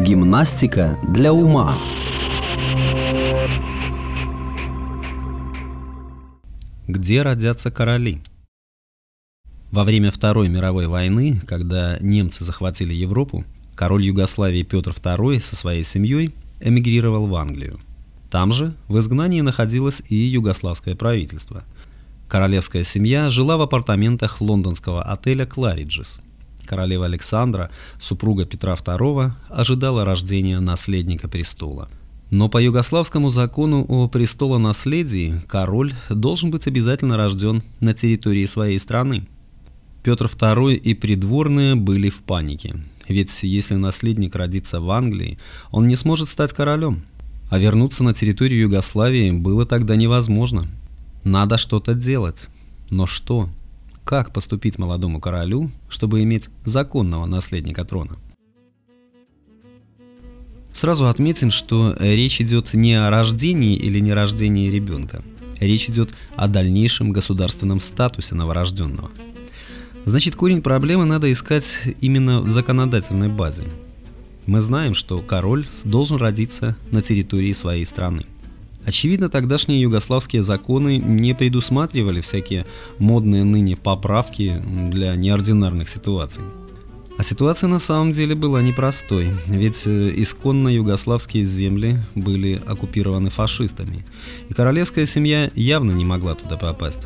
Гимнастика для ума. Где родятся короли? Во время Второй мировой войны, когда немцы захватили Европу, король Югославии Петр II со своей семьей эмигрировал в Англию. Там же в изгнании находилось и югославское правительство. Королевская семья жила в апартаментах лондонского отеля «Клариджис», королева Александра, супруга Петра II, ожидала рождения наследника престола. Но по югославскому закону о престолонаследии король должен быть обязательно рожден на территории своей страны. Петр II и придворные были в панике, ведь если наследник родится в Англии, он не сможет стать королем, а вернуться на территорию Югославии было тогда невозможно. Надо что-то делать. Но что? Как поступить молодому королю, чтобы иметь законного наследника трона. Сразу отметим, что речь идет не о рождении или нерождении ребенка. Речь идет о дальнейшем государственном статусе новорожденного. Значит, корень проблемы надо искать именно в законодательной базе. Мы знаем, что король должен родиться на территории своей страны – Очевидно, тогдашние югославские законы не предусматривали всякие модные ныне поправки для неординарных ситуаций. А ситуация на самом деле была непростой, ведь э, исконно югославские земли были оккупированы фашистами, и королевская семья явно не могла туда попасть.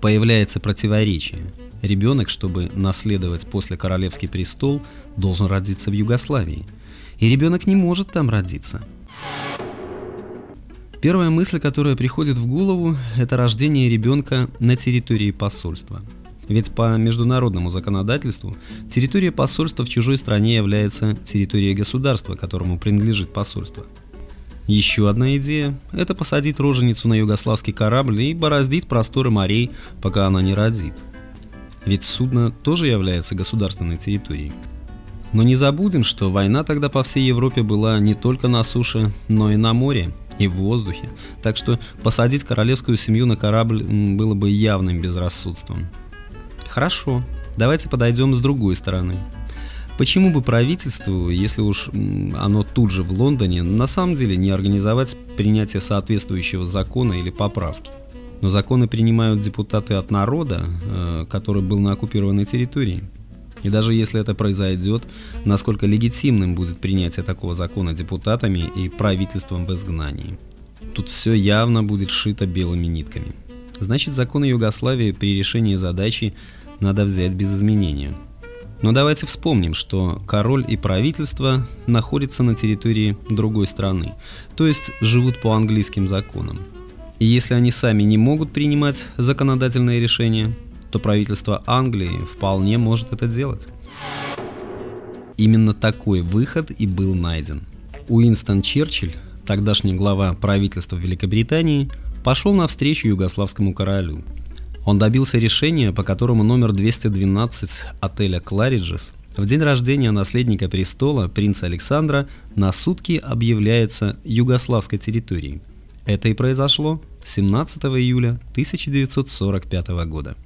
Появляется противоречие. Ребенок, чтобы наследовать после королевский престол, должен родиться в Югославии. И ребенок не может там родиться. Первая мысль, которая приходит в голову, это рождение ребенка на территории посольства. Ведь по международному законодательству территория посольства в чужой стране является территорией государства, которому принадлежит посольство. Еще одна идея – это посадить роженицу на югославский корабль и бороздить просторы морей, пока она не родит. Ведь судно тоже является государственной территорией. Но не забудем, что война тогда по всей Европе была не только на суше, но и на море – и в воздухе, так что посадить королевскую семью на корабль было бы явным безрассудством. Хорошо, давайте подойдем с другой стороны. Почему бы правительству, если уж оно тут же в Лондоне, на самом деле не организовать принятие соответствующего закона или поправки? Но законы принимают депутаты от народа, э, который был на оккупированной территории. И даже если это произойдет, насколько легитимным будет принятие такого закона депутатами и правительством в изгнании. Тут все явно будет шито белыми нитками. Значит, законы Югославии при решении задачи надо взять без изменения. Но давайте вспомним, что король и правительство находятся на территории другой страны, то есть живут по английским законам. И если они сами не могут принимать законодательные решения, то правительство Англии вполне может это делать. Именно такой выход и был найден. Уинстон Черчилль, тогдашний глава правительства Великобритании, пошел навстречу югославскому королю. Он добился решения, по которому номер 212 отеля «Клариджес» в день рождения наследника престола принца Александра на сутки объявляется югославской территорией. Это и произошло 17 июля 1945 года.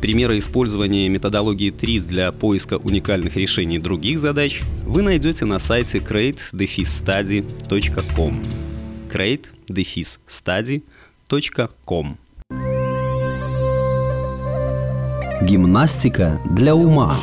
Примеры использования методологии TRIS для поиска уникальных решений других задач вы найдете на сайте crate-study.com crate-study.com Гимнастика для ума.